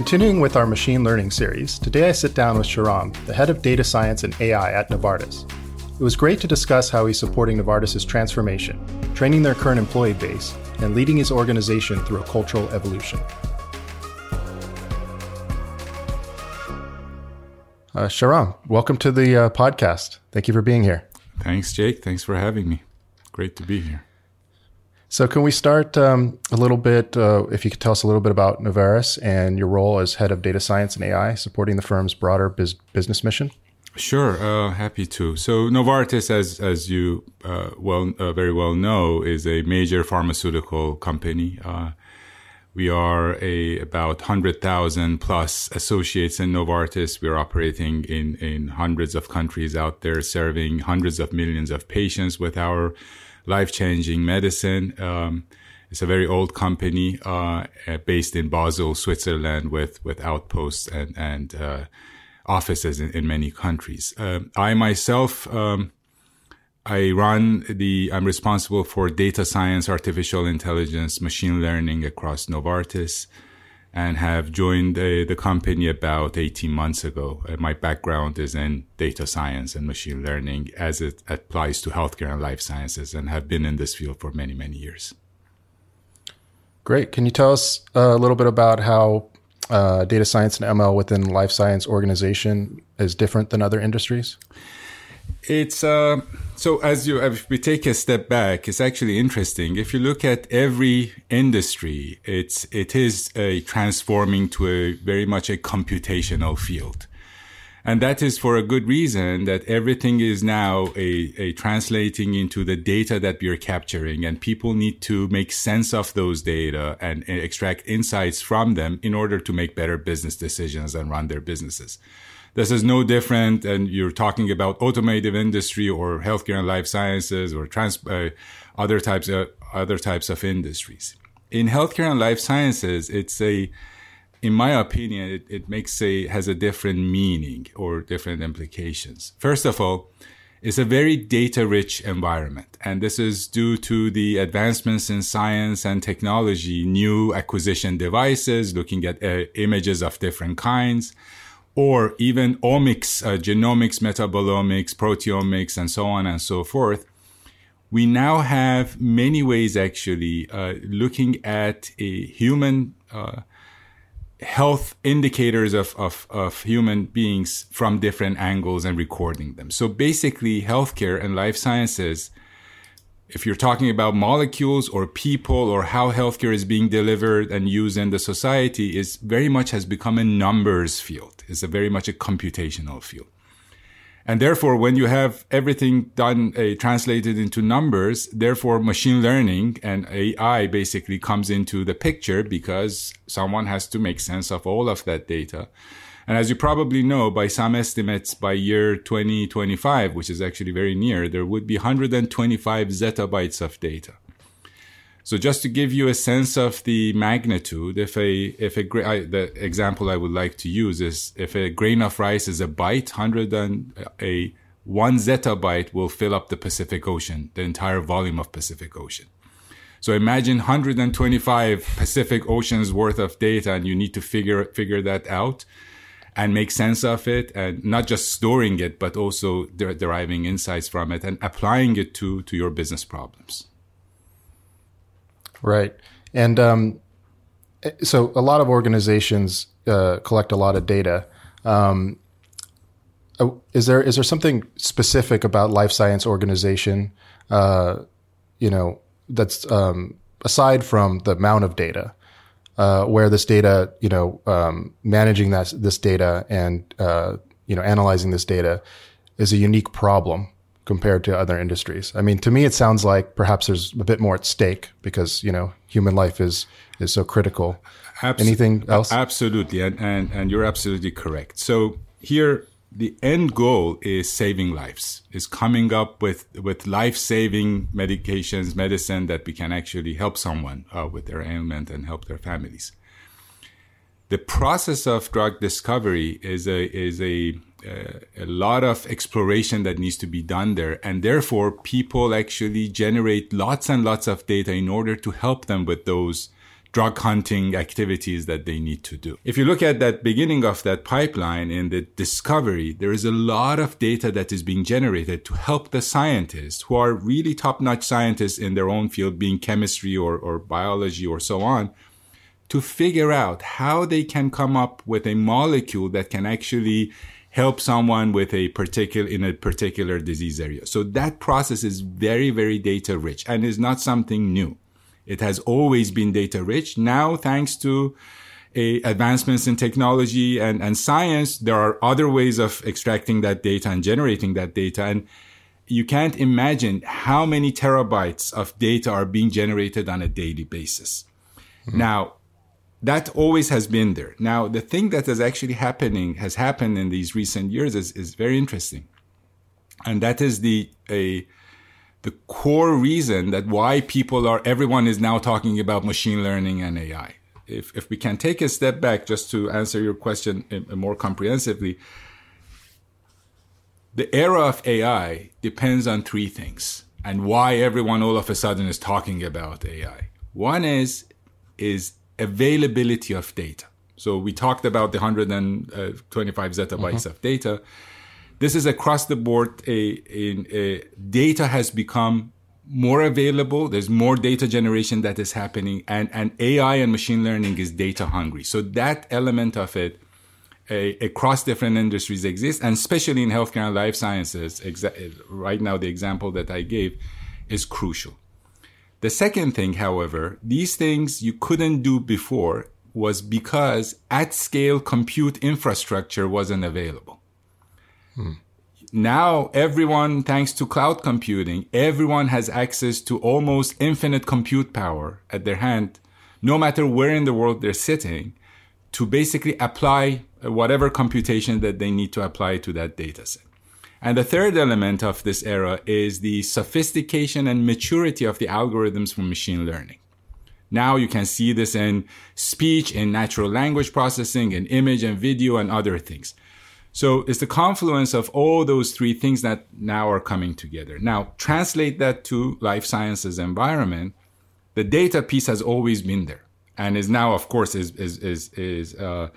Continuing with our machine learning series, today I sit down with Shahram, the head of data science and AI at Novartis. It was great to discuss how he's supporting Novartis' transformation, training their current employee base, and leading his organization through a cultural evolution. Uh, Shahram, welcome to the uh, podcast. Thank you for being here. Thanks, Jake. Thanks for having me. Great to be here. So, can we start um, a little bit? Uh, if you could tell us a little bit about Novartis and your role as head of data science and AI, supporting the firm's broader biz- business mission. Sure, uh, happy to. So Novartis, as as you uh, well uh, very well know, is a major pharmaceutical company. Uh, we are a about hundred thousand plus associates in Novartis. We are operating in in hundreds of countries out there, serving hundreds of millions of patients with our life changing medicine. Um, it's a very old company uh, based in Basel, Switzerland, with with outposts and and uh, offices in, in many countries. Uh, I myself, um, I run the, I'm responsible for data science, artificial intelligence, machine learning across Novartis and have joined the, the company about 18 months ago. Uh, my background is in data science and machine learning as it applies to healthcare and life sciences and have been in this field for many, many years. Great. Can you tell us a little bit about how uh, data science and ML within life science organization is different than other industries? It's uh, so as you if we take a step back, it's actually interesting. If you look at every industry, it's it is a transforming to a very much a computational field. And that is for a good reason that everything is now a, a translating into the data that we are capturing and people need to make sense of those data and, and extract insights from them in order to make better business decisions and run their businesses. This is no different. And you're talking about automotive industry or healthcare and life sciences or trans, uh, other types of, other types of industries. In healthcare and life sciences, it's a, in my opinion, it, it makes a has a different meaning or different implications. First of all, it's a very data rich environment. And this is due to the advancements in science and technology, new acquisition devices, looking at uh, images of different kinds, or even omics, uh, genomics, metabolomics, proteomics, and so on and so forth. We now have many ways actually uh, looking at a human uh, health indicators of, of, of human beings from different angles and recording them. So basically, healthcare and life sciences, if you're talking about molecules or people or how healthcare is being delivered and used in the society, is very much has become a numbers field. It's a very much a computational field. And therefore, when you have everything done, uh, translated into numbers, therefore machine learning and AI basically comes into the picture because someone has to make sense of all of that data. And as you probably know, by some estimates, by year 2025, which is actually very near, there would be 125 zettabytes of data. So just to give you a sense of the magnitude, if a if a I, the example I would like to use is if a grain of rice is a byte, hundred and a one zettabyte will fill up the Pacific Ocean, the entire volume of Pacific Ocean. So imagine 125 Pacific Oceans worth of data, and you need to figure figure that out and make sense of it, and not just storing it, but also der- deriving insights from it and applying it to to your business problems. Right. And um, so a lot of organizations uh, collect a lot of data. Um, uh, is there is there something specific about life science organization, uh, you know, that's um, aside from the amount of data, uh, where this data, you know, um, managing that this data and uh, you know analyzing this data is a unique problem compared to other industries. I mean, to me, it sounds like perhaps there's a bit more at stake because you know human life is is so critical. Absol- Anything else? Absolutely, and, and and you're absolutely correct. So here, the end goal is saving lives. Is coming up with with life saving medications, medicine that we can actually help someone uh, with their ailment and help their families. The process of drug discovery is a is a a lot of exploration that needs to be done there. And therefore, people actually generate lots and lots of data in order to help them with those drug hunting activities that they need to do. If you look at that beginning of that pipeline in the discovery, there is a lot of data that is being generated to help the scientists who are really top notch scientists in their own field, being chemistry or, or biology or so on, to figure out how they can come up with a molecule that can actually help someone with a particular in a particular disease area. So that process is very, very data rich and is not something new. It has always been data rich. Now, thanks to a, advancements in technology and, and science, there are other ways of extracting that data and generating that data. And you can't imagine how many terabytes of data are being generated on a daily basis. Mm-hmm. Now, that always has been there. Now, the thing that is actually happening, has happened in these recent years is, is very interesting. And that is the, a, the core reason that why people are, everyone is now talking about machine learning and AI. If, if we can take a step back just to answer your question eh, eh, more comprehensively, the era of AI depends on three things and why everyone all of a sudden is talking about AI. One is, is availability of data. So we talked about the 125 uh, zettabytes mm-hmm. of data. This is across the board. A, a, a, data has become more available. There's more data generation that is happening, and, and AI and machine learning is data hungry. So that element of it a, across different industries exists, and especially in healthcare and life sciences. Exa- right now, the example that I gave is crucial. The second thing, however, these things you couldn't do before was because at scale compute infrastructure wasn't available. Hmm. Now everyone, thanks to cloud computing, everyone has access to almost infinite compute power at their hand, no matter where in the world they're sitting, to basically apply whatever computation that they need to apply to that data set. And the third element of this era is the sophistication and maturity of the algorithms for machine learning. Now you can see this in speech, in natural language processing, in image and video and other things. So it's the confluence of all those three things that now are coming together. Now translate that to life sciences environment. The data piece has always been there and is now, of course, is, is, is, is, uh,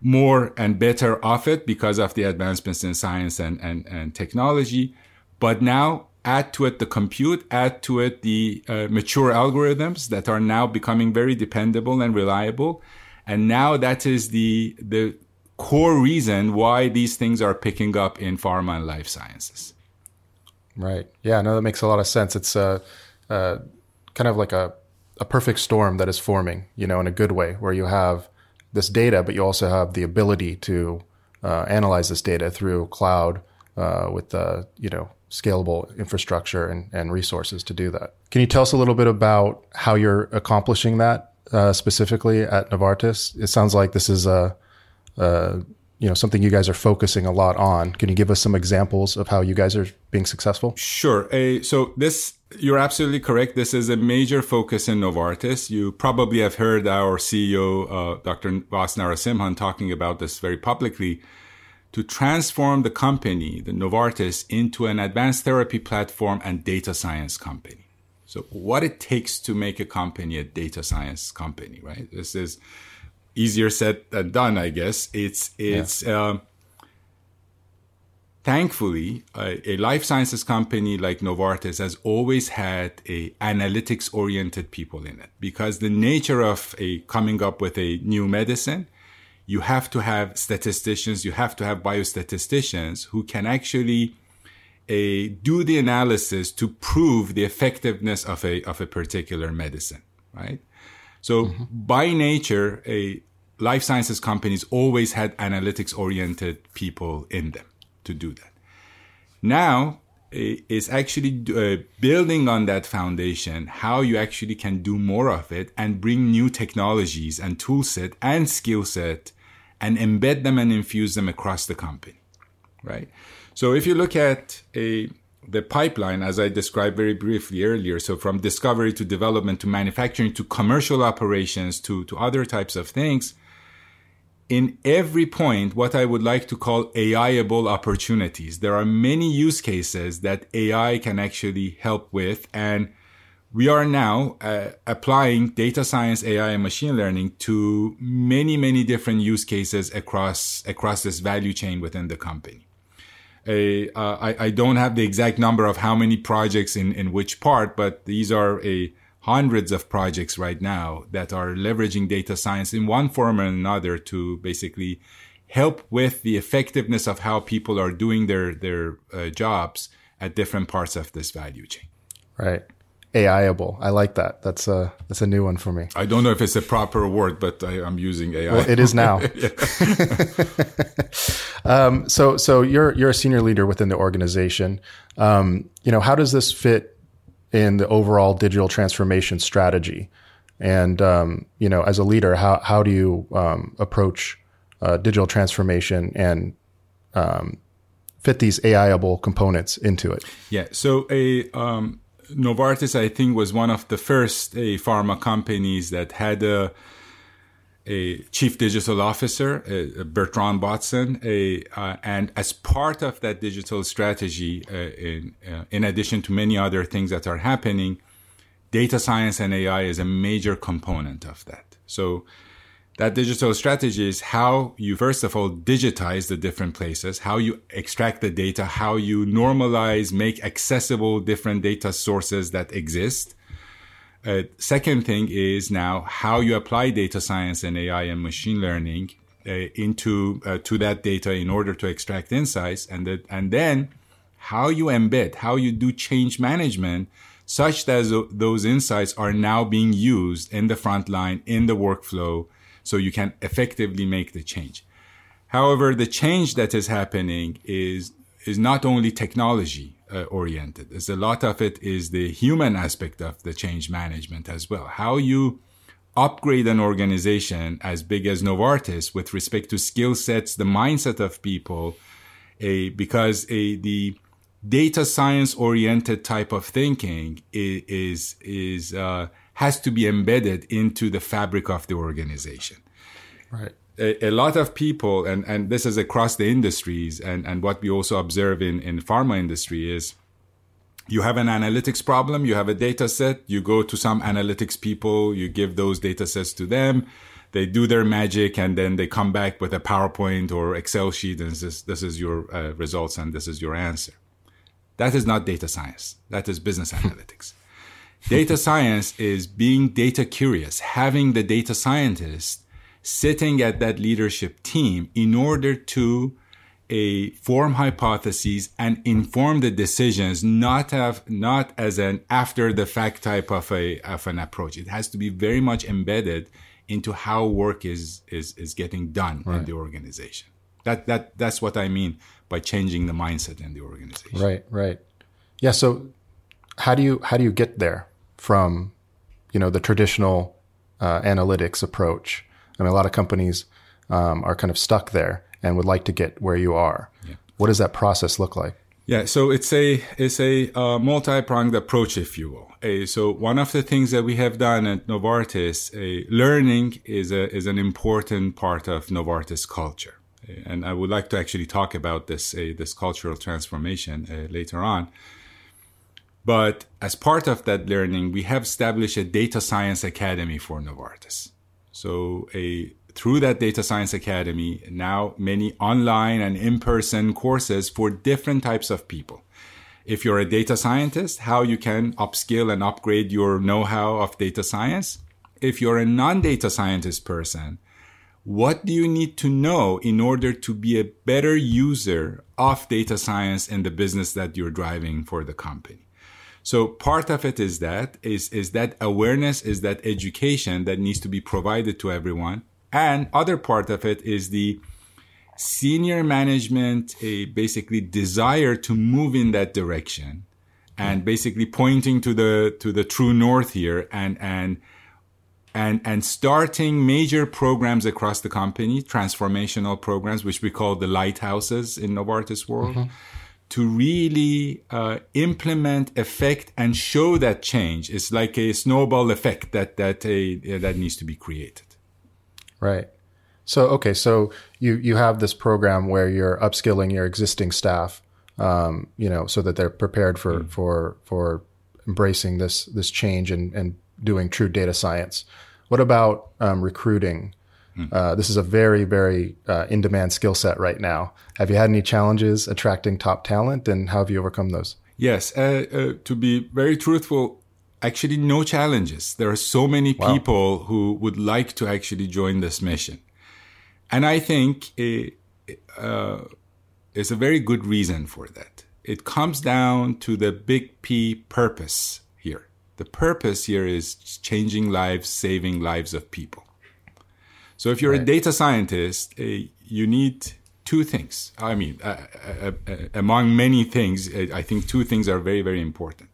more and better off it because of the advancements in science and, and, and technology. But now add to it the compute, add to it the uh, mature algorithms that are now becoming very dependable and reliable. And now that is the, the core reason why these things are picking up in pharma and life sciences. Right. Yeah, no, that makes a lot of sense. It's uh, uh, kind of like a, a perfect storm that is forming, you know, in a good way, where you have this data, but you also have the ability to uh, analyze this data through cloud uh, with the you know scalable infrastructure and, and resources to do that. Can you tell us a little bit about how you're accomplishing that uh, specifically at Novartis? It sounds like this is a, a you know something you guys are focusing a lot on. Can you give us some examples of how you guys are being successful? Sure. Uh, so this you're absolutely correct. This is a major focus in Novartis. You probably have heard our CEO, uh, Dr. Vas Narasimhan, talking about this very publicly to transform the company, the Novartis, into an advanced therapy platform and data science company. So, what it takes to make a company a data science company, right? This is easier said than done, I guess. It's it's yeah. uh, thankfully a, a, life sciences company like Novartis has always had a analytics oriented people in it because the nature of a coming up with a new medicine you have to have statisticians you have to have biostatisticians who can actually a, do the analysis to prove the effectiveness of a of a particular medicine right so mm-hmm. by nature a life sciences companies always had analytics oriented people in them to do that. Now it's actually uh, building on that foundation, how you actually can do more of it and bring new technologies and tool set and skill set and embed them and infuse them across the company, right? So if you look at a the pipeline, as I described very briefly earlier, so from discovery to development to manufacturing to commercial operations to, to other types of things, in every point what I would like to call AIable opportunities. There are many use cases that AI can actually help with. And we are now uh, applying data science, AI, and machine learning to many, many different use cases across across this value chain within the company. A, uh, I, I, don't have the exact number of how many projects in, in which part, but these are a hundreds of projects right now that are leveraging data science in one form or another to basically help with the effectiveness of how people are doing their their uh, jobs at different parts of this value chain. Right. AIable. I like that. That's a that's a new one for me. I don't know if it's a proper word, but I, am using AI. Well, it is now. um, so so you're you're a senior leader within the organization. Um, you know, how does this fit in the overall digital transformation strategy? And um, you know, as a leader, how how do you um, approach uh, digital transformation and um, fit these AIable components into it? Yeah. So a um, Novartis, I think, was one of the first a pharma companies that had a, a chief digital officer, a, Bertrand Bodson, a, uh, and as part of that digital strategy, uh, in, uh, in addition to many other things that are happening, data science and AI is a major component of that. So that digital strategy is how you first of all digitize the different places, how you extract the data, how you normalize, make accessible different data sources that exist. Uh, second thing is now how you apply data science and AI and machine learning uh, into uh, to that data in order to extract insights, and that, and then how you embed, how you do change management, such that those insights are now being used in the front line in the workflow so you can effectively make the change. However, the change that is happening is is not only technology uh, oriented. As a lot of it is the human aspect of the change management as well. How you upgrade an organization as big as Novartis with respect to skill sets, the mindset of people, a because a the data science oriented type of thinking is, is uh, has to be embedded into the fabric of the organization. Right. A, a, lot of people, and, and this is across the industries, and, and what we also observe in, in pharma industry is you have an analytics problem, you have a data set, you go to some analytics people, you give those data sets to them, they do their magic, and then they come back with a PowerPoint or Excel sheet, and this, this is your uh, results and this is your answer. That is not data science. That is business analytics. Data science is being data curious, having the data scientist sitting at that leadership team in order to a form hypotheses and inform the decisions, not have not as an after the fact type of a of an approach. It has to be very much embedded into how work is is is getting done right. in the organization. That that that's what I mean by changing the mindset in the organization. Right, right. Yeah. So how do you how do you get there from you know the traditional uh, analytics approach? I mean, a lot of companies um, are kind of stuck there and would like to get where you are. Yeah. What does that process look like? Yeah, so it's a it's a uh, multi pronged approach, if you will. A, so one of the things that we have done at Novartis, a, learning is a is an important part of Novartis culture, and I would like to actually talk about this this cultural transformation uh, later on. But as part of that learning, we have established a data science academy for Novartis. So a through that data science academy, now many online and in-person courses for different types of people. If you're a data scientist, how you can upskill and upgrade your know-how of data science. If you're a non-data scientist person, what do you need to know in order to be a better user of data science in the business that you're driving for the company? So part of it is that is is that awareness, is that education that needs to be provided to everyone, and other part of it is the senior management a basically desire to move in that direction and basically pointing to the to the true north here and and and and starting major programs across the company transformational programs which we call the lighthouses in novartis world. Mm-hmm to really uh, implement, effect, and show that change. It's like a snowball effect that that uh, that needs to be created. Right. So okay, so you you have this program where you're upskilling your existing staff, um, you know, so that they're prepared for mm. for for embracing this this change and, and doing true data science. What about um, recruiting? Uh, this is a very, very uh, in demand skill set right now. Have you had any challenges attracting top talent and how have you overcome those? Yes. Uh, uh to be very truthful, actually, no challenges. There are so many wow. people who would like to actually join this mission. And I think it, uh, it's a very good reason for that. It comes down to the big P purpose here. The purpose here is changing lives, saving lives of people. So if you're right. a data scientist, uh, you need two things. I mean, uh, uh, uh among many things, uh, I think two things are very, very important.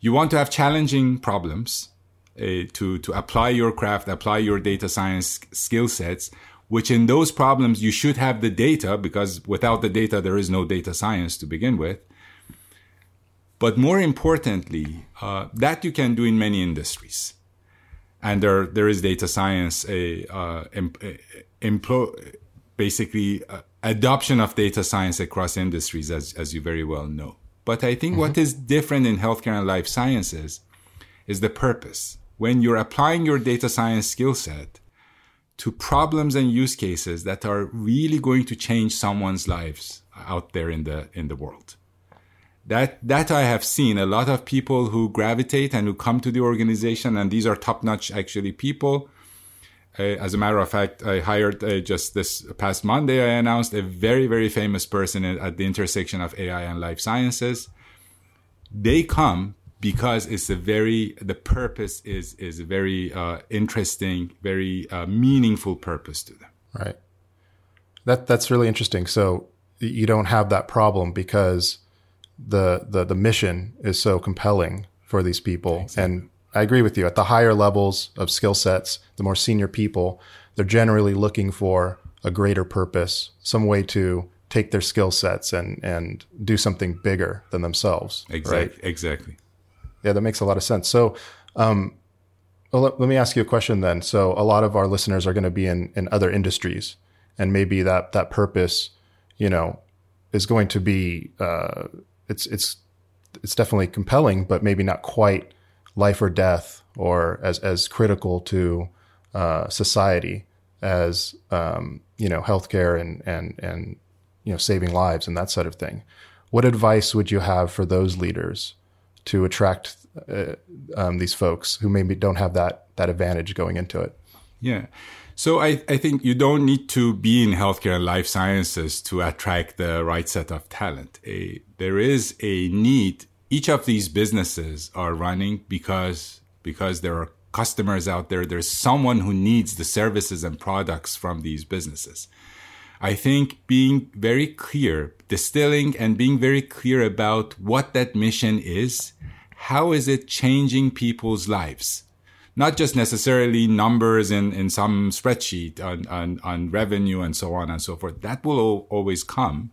You want to have challenging problems uh, to, to apply your craft, apply your data science skill sets, which in those problems you should have the data because without the data, there is no data science to begin with. But more importantly, that you can do in many industries and there there is data science a uh, basically uh, adoption of data science across industries as as you very well know. But i think mm-hmm. what is different in healthcare and life sciences is the purpose. When you're applying your data science skill set to problems and use cases that are really going to change someone's lives out there in the in the world that that I have seen a lot of people who gravitate and who come to the organization, and these are top notch actually people. Uh, as a matter of fact, I hired uh, just this past Monday. I announced a very very famous person at the intersection of AI and life sciences. They come because it's a very the purpose is is a very uh, interesting, very uh, meaningful purpose to them. Right. That that's really interesting. So you don't have that problem because the the the mission is so compelling for these people. Exactly. And I agree with you. At the higher levels of skill sets, the more senior people, they're generally looking for a greater purpose, some way to take their skill sets and and do something bigger than themselves. Exactly. Right? Exactly. Yeah, that makes a lot of sense. So, um, well, let, let me ask you a question then. So, a lot of our listeners are going to be in in other industries, and maybe that that purpose, you know, is going to be uh, it's it's it's definitely compelling, but maybe not quite life or death or as as critical to uh, society as um, you know healthcare and and and you know saving lives and that sort of thing. What advice would you have for those leaders to attract uh, um, these folks who maybe don't have that that advantage going into it? Yeah. So I, I think you don't need to be in healthcare and life sciences to attract the right set of talent. A, there is a need. Each of these businesses are running because because there are customers out there. There's someone who needs the services and products from these businesses. I think being very clear, distilling and being very clear about what that mission is, how is it changing people's lives? Not just necessarily numbers in, in some spreadsheet on, on, on revenue and so on and so forth. That will always come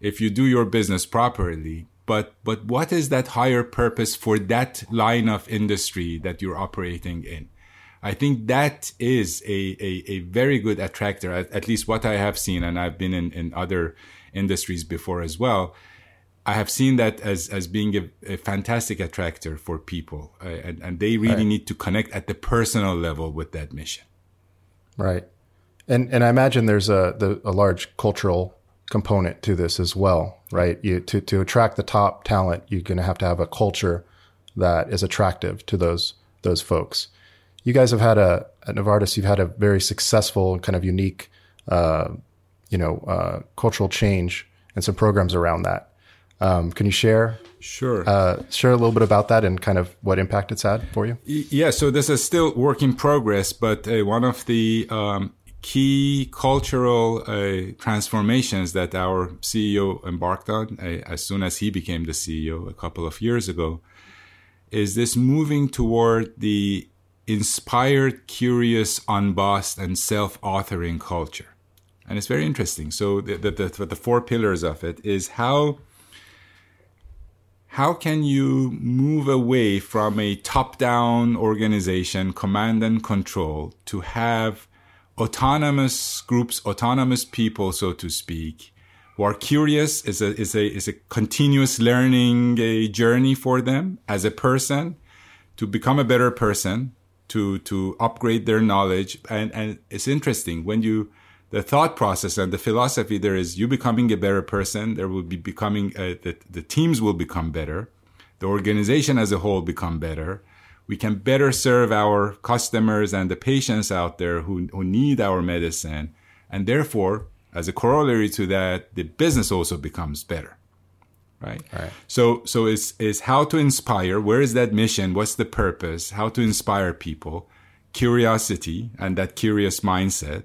if you do your business properly. But, but what is that higher purpose for that line of industry that you're operating in? I think that is a, a, a very good attractor, at, at, least what I have seen, and I've been in, in other industries before as well, I have seen that as as being a, a fantastic attractor for people, uh, and and they really right. need to connect at the personal level with that mission. Right, and and I imagine there's a the, a large cultural component to this as well, right? You to to attract the top talent, you're going to have to have a culture that is attractive to those those folks. You guys have had a at Novartis, you've had a very successful kind of unique, uh, you know, uh, cultural change and some programs around that. Um, can you share? Sure. Uh, share a little bit about that and kind of what impact it's had for you. Yeah. So this is still work in progress, but uh, one of the um, key cultural uh, transformations that our CEO embarked on uh, as soon as he became the CEO a couple of years ago is this moving toward the inspired, curious, unbossed, and self-authoring culture. And it's very interesting. So the, the, the, the four pillars of it is how how can you move away from a top down organization, command and control, to have autonomous groups, autonomous people, so to speak, who are curious is a, is a, is a continuous learning a journey for them as a person to become a better person, to, to upgrade their knowledge. And, and it's interesting when you, the thought process and the philosophy there is you becoming a better person. There will be becoming, uh, the, the teams will become better. The organization as a whole become better. We can better serve our customers and the patients out there who, who need our medicine. And therefore, as a corollary to that, the business also becomes better. Right? Right. So so it's is how to inspire, where is that mission? What's the purpose? How to inspire people, curiosity and that curious mindset,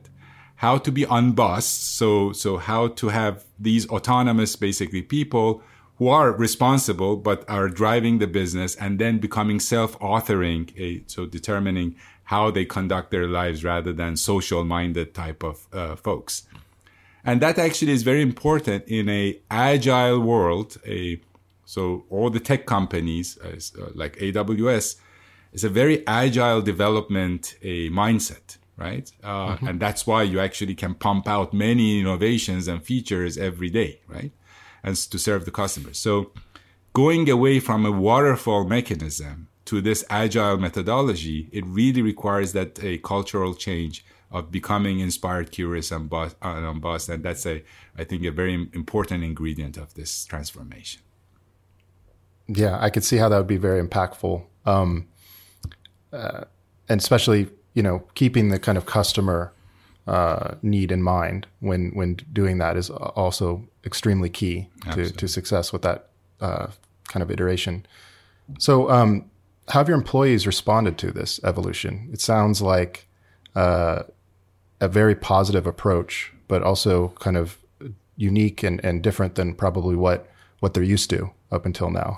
how to be unbossed, so so how to have these autonomous basically people who are responsible but are driving the business and then becoming self-authoring, so determining how they conduct their lives rather than social minded type of uh, folks. And that actually is very important in a agile world. A, so all the tech companies uh, like AWS is a very agile development a mindset, right? Uh, mm-hmm. And that's why you actually can pump out many innovations and features every day, right? And to serve the customers. So going away from a waterfall mechanism to this agile methodology, it really requires that a cultural change of becoming inspired, curious, and unbossed. And that's a, I think, a very important ingredient of this transformation. Yeah, I could see how that would be very impactful, um, uh, and especially you know keeping the kind of customer uh, need in mind when when doing that is also extremely key to, to success with that uh, kind of iteration. So, um, how have your employees responded to this evolution? It sounds like uh, a very positive approach, but also kind of unique and, and different than probably what what they're used to up until now.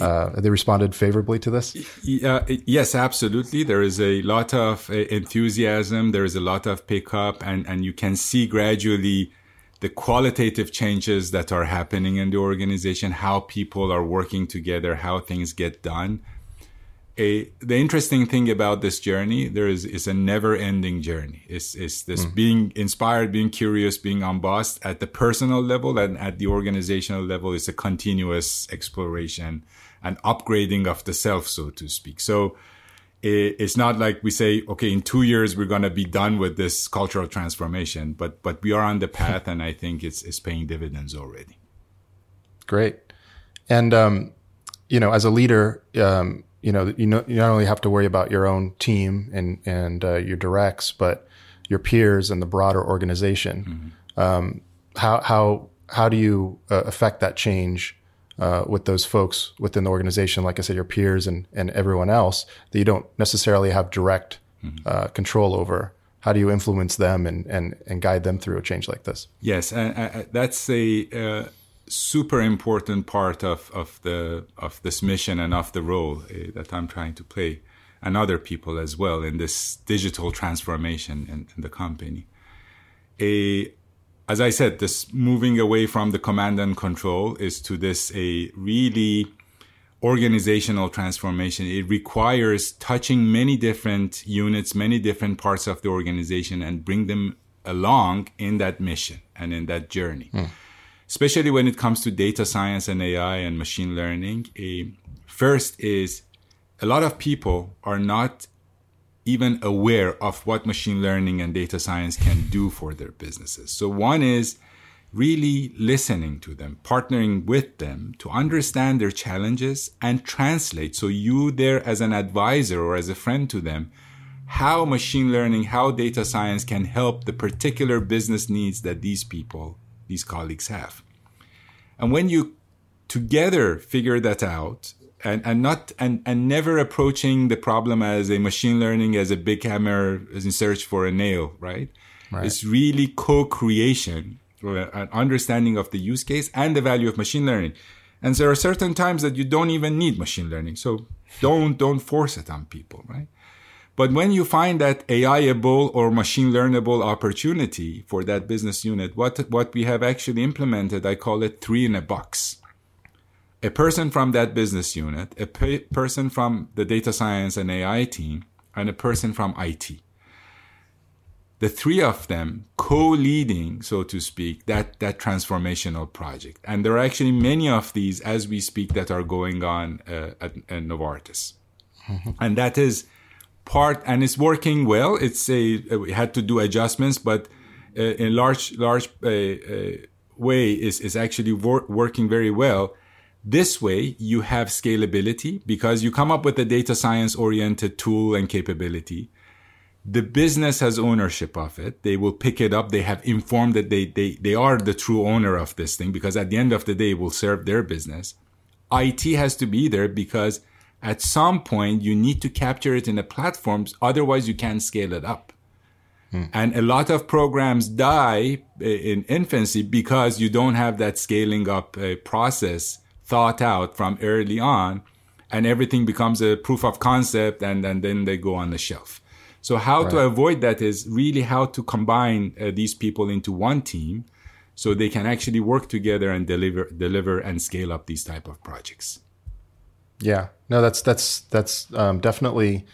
Uh, they responded favorably to this. Uh, yes, absolutely. There is a lot of uh, enthusiasm. There is a lot of pickup, and and you can see gradually the qualitative changes that are happening in the organization, how people are working together, how things get done a the interesting thing about this journey there is is a never ending journey. It's it's this mm. being inspired being curious being unbossed at the personal level and at the organizational level is a continuous exploration and upgrading of the self so to speak. So it, it's not like we say okay in two years we're going to be done with this cultural transformation but but we are on the path and i think it's it's paying dividends already. Great. And um you know as a leader um you know, you know, you not only have to worry about your own team and and uh, your directs, but your peers and the broader organization. Mm-hmm. Um, how how how do you uh, affect that change uh, with those folks within the organization? Like I said, your peers and and everyone else that you don't necessarily have direct mm-hmm. Uh, control over. How do you influence them and and and guide them through a change like this? Yes, and that's a uh, super important part of, of the of this mission and of the role uh, that I'm trying to play, and other people as well in this digital transformation in, in the company. A as I said, this moving away from the command and control is to this a really organizational transformation. It requires touching many different units, many different parts of the organization, and bring them along in that mission and in that journey. Mm especially when it comes to data science and AI and machine learning. First is a lot of people are not even aware of what machine learning and data science can do for their businesses. So one is really listening to them, partnering with them to understand their challenges and translate. So you there as an advisor or as a friend to them, how machine learning, how data science can help the particular business needs that these people these colleagues have. And when you together figure that out and, and not and, and never approaching the problem as a machine learning as a big hammer in search for a nail, right? right. It's really co-creation, an understanding of the use case and the value of machine learning. And there are certain times that you don't even need machine learning. So don't don't force it on people, right? But when you find that AIable or machine learnable opportunity for that business unit, what, what we have actually implemented, I call it three in a box. A person from that business unit, a pe- person from the data science and AI team, and a person from IT. the three of them co-leading, so to speak, that, that transformational project. And there are actually many of these as we speak that are going on uh, at, at, Novartis. Mm-hmm. And that is part, and it's working well. It's a, we had to do adjustments, but uh, in large, large uh, uh way is, is actually wor- working very well. This way, you have scalability because you come up with a data science oriented tool and capability the business has ownership of it. They will pick it up. They have informed that they, they, they are the true owner of this thing because at the end of the day, it will serve their business. IT has to be there because at some point you need to capture it in the platforms. Otherwise you can't scale it up. Hmm. And a lot of programs die in infancy because you don't have that scaling up uh, process thought out from early on and everything becomes a proof of concept and, and then they go on the shelf. So how right. to avoid that is really how to combine uh, these people into one team so they can actually work together and deliver deliver and scale up these type of projects. Yeah. No, that's that's that's um, definitely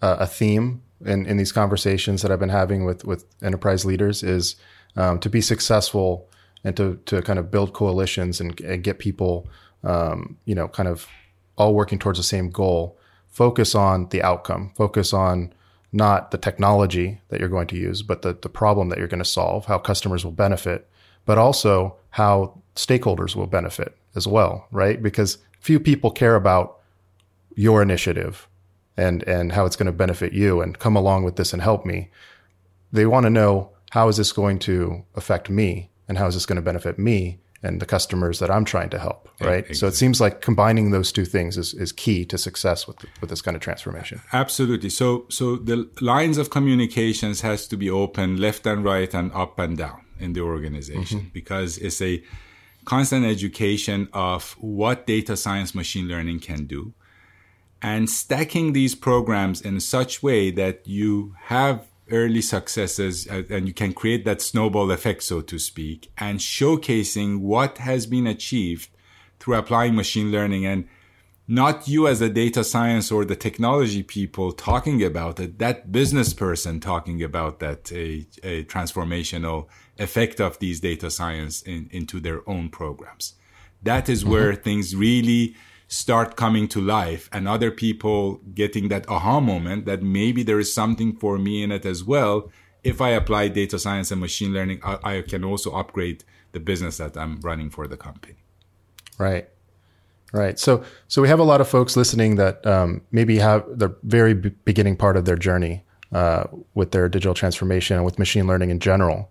uh, a theme in, in these conversations that I've been having with with enterprise leaders is um, to be successful and to to kind of build coalitions and, and get people um, you know kind of all working towards the same goal. Focus on the outcome. Focus on not the technology that you're going to use, but the, the problem that you're going to solve, how customers will benefit, but also how stakeholders will benefit as well, right? Because few people care about your initiative and, and how it's going to benefit you and come along with this and help me. They want to know how is this going to affect me and how is this going to benefit me and the customers that I'm trying to help, right? Exactly. So it seems like combining those two things is, is key to success with with this kind of transformation. Absolutely. So so the lines of communications has to be open left and right and up and down in the organization mm-hmm. because it's a constant education of what data science machine learning can do and stacking these programs in such way that you have early successes uh, and you can create that snowball effect, so to speak, and showcasing what has been achieved through applying machine learning and not you as a data science or the technology people talking about it, that business person talking about that a, a transformational effect of these data science in, into their own programs. That is mm-hmm. where things really start coming to life and other people getting that aha moment that maybe there is something for me in it as well. If I apply data science and machine learning, I, I can also upgrade the business that I'm running for the company. Right. Right. So, so we have a lot of folks listening that um, maybe have the very b- beginning part of their journey uh, with their digital transformation and with machine learning in general.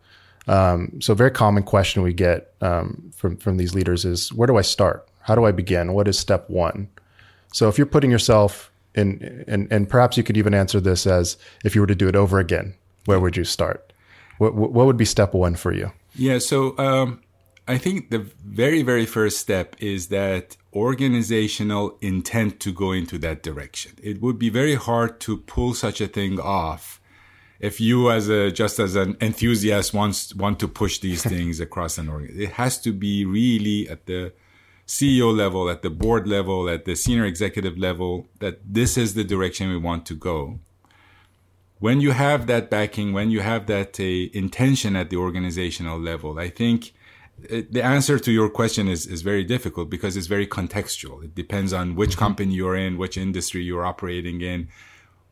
Um, so, a very common question we get um, from from these leaders is, "Where do I start? How do I begin? What is step one? So if you're putting yourself in, and, and perhaps you could even answer this as if you were to do it over again, where would you start? What, what would be step one for you? Yeah. So, um, I think the very, very first step is that organizational intent to go into that direction. It would be very hard to pull such a thing off if you as a just as an enthusiast wants want to push these things across an organ. It has to be really at the CEO level, at the board level, at the senior executive level, that this is the direction we want to go. When you have that backing, when you have that uh, intention at the organizational level, I think uh, the answer to your question is, is very difficult because it's very contextual. It depends on which mm-hmm. company you're in, which industry you're operating in,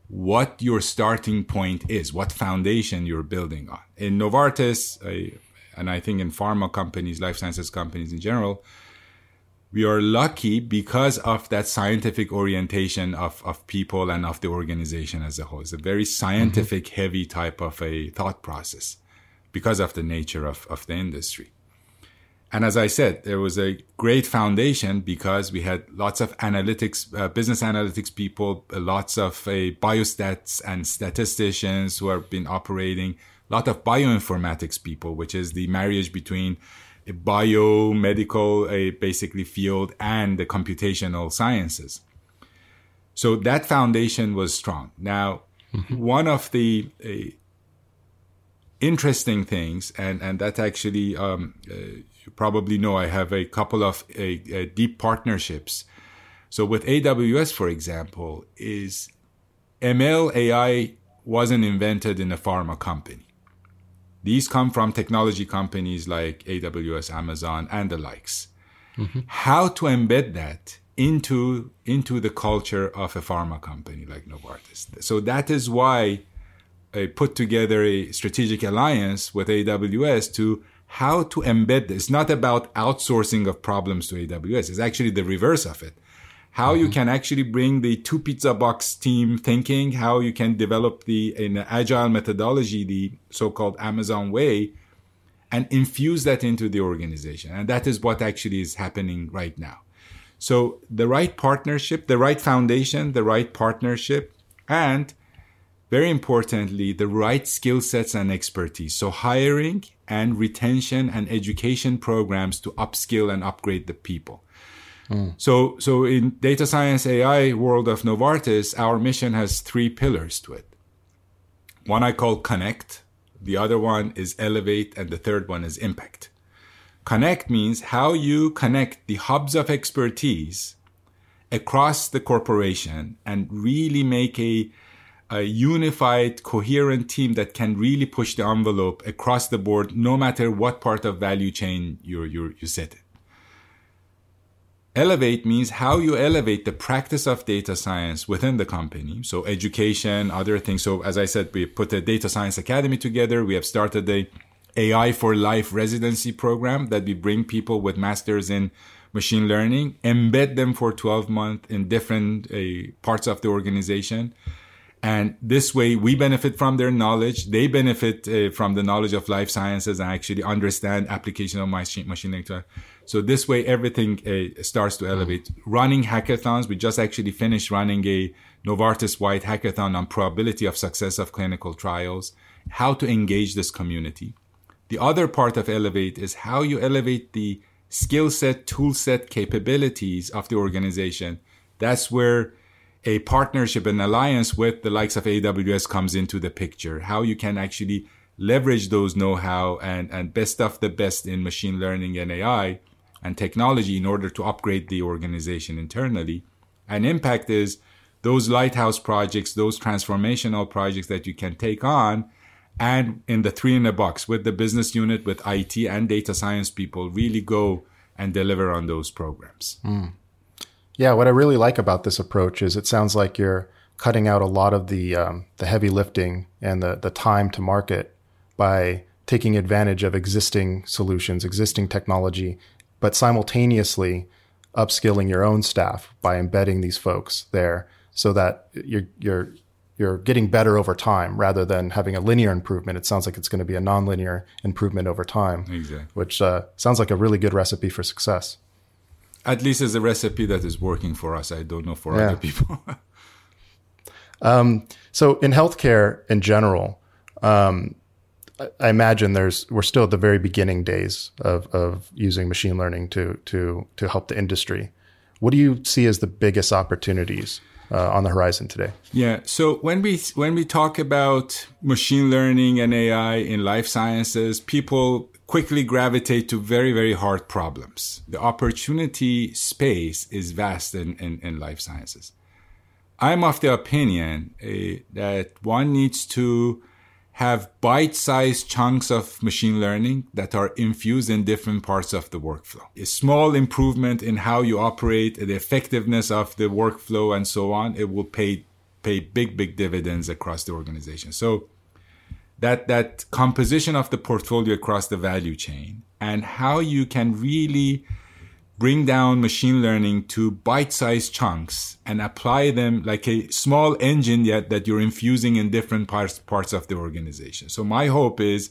what your starting point is, what foundation you're building on. In Novartis, uh, and I think in pharma companies, life sciences companies in general, we are lucky because of that scientific orientation of, of people and of the organization as a whole. It's a very scientific mm-hmm. heavy type of a thought process because of the nature of, of the industry. And as I said, there was a great foundation because we had lots of analytics, uh, business analytics people, uh, lots of uh, biostats and statisticians who have been operating, a lot of bioinformatics people, which is the marriage between a biomedical, a basically field and the computational sciences. So that foundation was strong. Now, mm-hmm. one of the uh, interesting things, and, and that actually, um, uh, you probably know, I have a couple of uh, deep partnerships. So with AWS, for example, is ML AI wasn't invented in a pharma company These come from technology companies like AWS, Amazon, and the likes. Mm-hmm. How to embed that into into the culture of a pharma company like Novartis. So that is why I put together a strategic alliance with AWS to how to embed this. It's not about outsourcing of problems to AWS. It's actually the reverse of it. How mm-hmm. you can actually bring the two pizza box team thinking, how you can develop the in agile methodology, the so-called Amazon way, and infuse that into the organization. And that is what actually is happening right now. So the right partnership, the right foundation, the right partnership, and very importantly, the right skill sets and expertise. So hiring and retention and education programs to upskill and upgrade the people. Mm. So, so in data science AI world of Novartis, our mission has three pillars to it. One I call connect. The other one is elevate. And the third one is impact. Connect means how you connect the hubs of expertise across the corporation and really make a, a unified, coherent team that can really push the envelope across the board, no matter what part of value chain you're, you're, you set it. Elevate means how you elevate the practice of data science within the company. So education, other things. So as I said, we put a data science academy together. We have started a AI for Life residency program that we bring people with masters in machine learning, embed them for 12 months in different uh, parts of the organization. And this way we benefit from their knowledge. They benefit uh, from the knowledge of life sciences and actually understand application of machine, machine learning. So this way everything uh, starts to elevate. Running hackathons. We just actually finished running a Novartis wide hackathon on probability of success of clinical trials, how to engage this community. The other part of Elevate is how you elevate the skill set, tool set, capabilities of the organization. That's where a partnership, an alliance with the likes of AWS comes into the picture. How you can actually leverage those know-how and, and best of the best in machine learning and AI and technology in order to upgrade the organization internally. And impact is those lighthouse projects, those transformational projects that you can take on and in the three in a box with the business unit, with IT and data science people, really go and deliver on those programs. Mm. Yeah, what I really like about this approach is it sounds like you're cutting out a lot of the um, the heavy lifting and the the time to market by taking advantage of existing solutions, existing technology, but simultaneously upskilling your own staff by embedding these folks there so that you're you're you're getting better over time rather than having a linear improvement. It sounds like it's going to be a nonlinear improvement over time, exactly. which uh, sounds like a really good recipe for success. At least it's a recipe that is working for us. I don't know for yeah. other people. um, so in healthcare in general, um, I imagine there's we're still at the very beginning days of, of using machine learning to to to help the industry. What do you see as the biggest opportunities uh, on the horizon today. Yeah. So when we when we talk about machine learning and AI in life sciences, people quickly gravitate to very very hard problems. The opportunity space is vast in, in, in life sciences. I'm of the opinion uh, that one needs to have bite-sized chunks of machine learning that are infused in different parts of the workflow. A small improvement in how you operate, the effectiveness of the workflow and so on, it will pay pay big big dividends across the organization. So that that composition of the portfolio across the value chain and how you can really bring down machine learning to bite-sized chunks and apply them like a small engine yet that you're infusing in different parts parts of the organization. So my hope is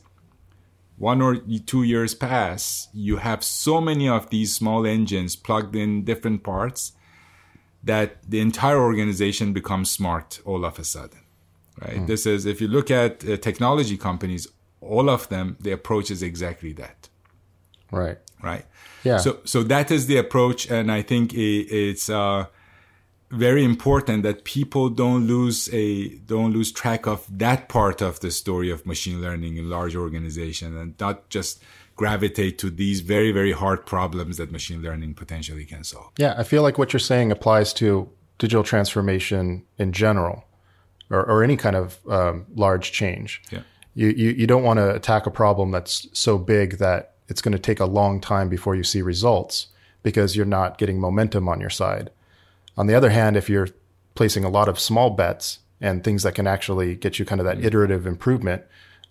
one or two years pass, you have so many of these small engines plugged in different parts that the entire organization becomes smart all of a sudden. Right? Mm. This is if you look at uh, technology companies, all of them the approach is exactly that. Right. Right. Yeah. So so that is the approach, and I think it, it's uh, very important that people don't lose a don't lose track of that part of the story of machine learning in large organizations, and not just gravitate to these very very hard problems that machine learning potentially can solve. Yeah, I feel like what you're saying applies to digital transformation in general, or, or any kind of um, large change. Yeah You, you, you don't want to attack a problem that's so big that it's going to take a long time before you see results because you're not getting momentum on your side. On the other hand, if you're placing a lot of small bets and things that can actually get you kind of that iterative improvement,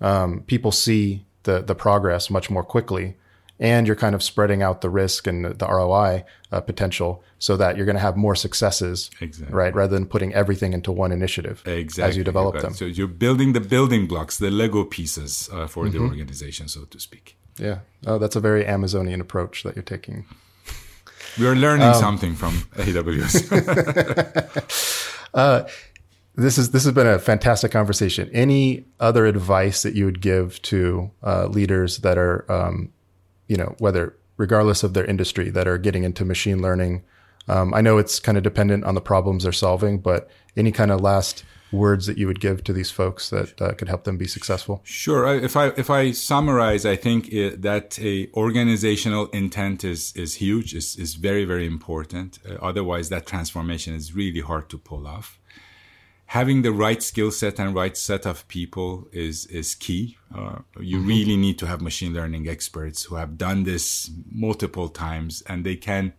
um, people see the the progress much more quickly, and you're kind of spreading out the risk and the ROI uh, potential so that you're going to have more successes, Exactly. right? Rather than putting everything into one initiative exactly as you develop Right. them. So you're building the building blocks, the Lego pieces uh, for Mm-hmm. the organization, so to speak. Yeah. Oh, that's a very Amazonian approach that you're taking. We are learning Um, something from AWS. This is this has been a fantastic conversation. Any other advice that you would give to uh, leaders that are, um, you know, whether regardless of their industry, that are getting into machine learning? Um, I know it's kind of dependent on the problems they're solving, but any kind of last words that you would give to these folks that uh, could help them be successful? Sure. If I if I summarize, I think it, that a organizational intent is is huge. is is very very important. Uh, otherwise, that transformation is really hard to pull off. Having the right skill set and right set of people is is key. Uh, you really need to have machine learning experts who have done this multiple times, and they can.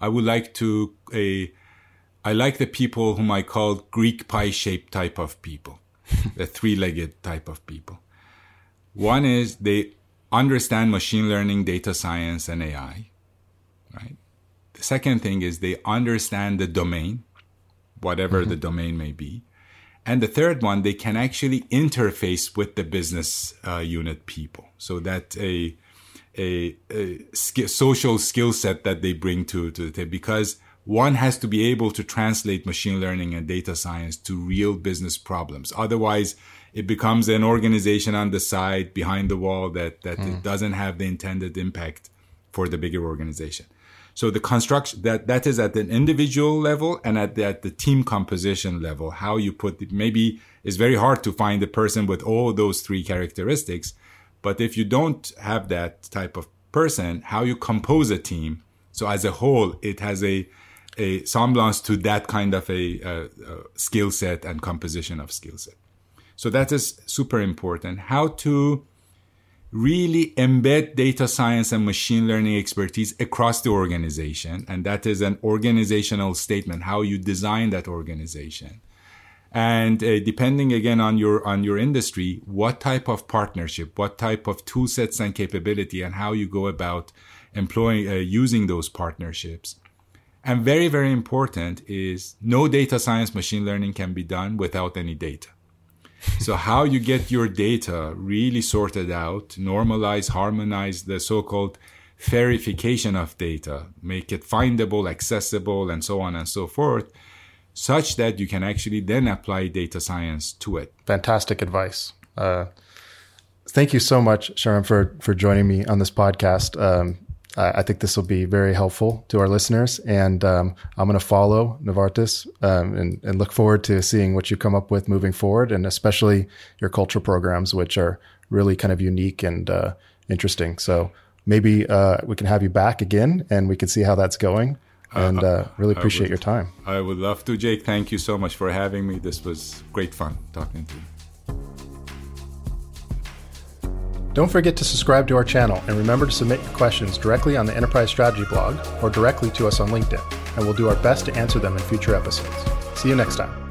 I would like to a. I like the people whom I call Greek pi shaped type of people, the three legged type of people. One is they understand machine learning, data science, and AI, right? The second thing is they understand the domain, whatever the domain may be. And the third one, they can actually interface with the business uh, unit people so that a, a, a sk- social skill set that they bring to, to the table because one has to be able to translate machine learning and data science to real business problems. Otherwise, it becomes an organization on the side behind the wall that, that it doesn't have the intended impact for the bigger organization. So the construction that that is at an individual level and at the, at the team composition level, how you put it, maybe it's very hard to find a person with all those three characteristics. But if you don't have that type of person, how you compose a team, so as a whole, it has a a semblance to that kind of a, uh uh skill set and composition of skill set. So that is super important. How to really embed data science and machine learning expertise across the organization. And that is an organizational statement, how you design that organization. And uh, depending again on your on your industry, what type of partnership, what type of tool sets and capability, and how you go about employing uh, using those partnerships. And very very important is no data science machine learning can be done without any data. So how you get your data really sorted out, normalize, harmonize the so-called FAIRification of data, make it findable, accessible, and so on and so forth, such that you can actually then apply data science to it. Fantastic advice. Uh, thank you so much, Shahram, for for joining me on this podcast. Um, I think this will be very helpful to our listeners, and um, I'm going to follow Novartis um, and, and look forward to seeing what you come up with moving forward, and especially your culture programs, which are really kind of unique and uh, interesting. So maybe uh, we can have you back again, and we can see how that's going. And uh, really appreciate would. your time. I would love to, Jake. Thank you so much for having me. This was great fun talking to you. Don't forget to subscribe to our channel and remember to submit your questions directly on the Enterprise Strategy blog or directly to us on LinkedIn, and we'll do our best to answer them in future episodes. See you next time.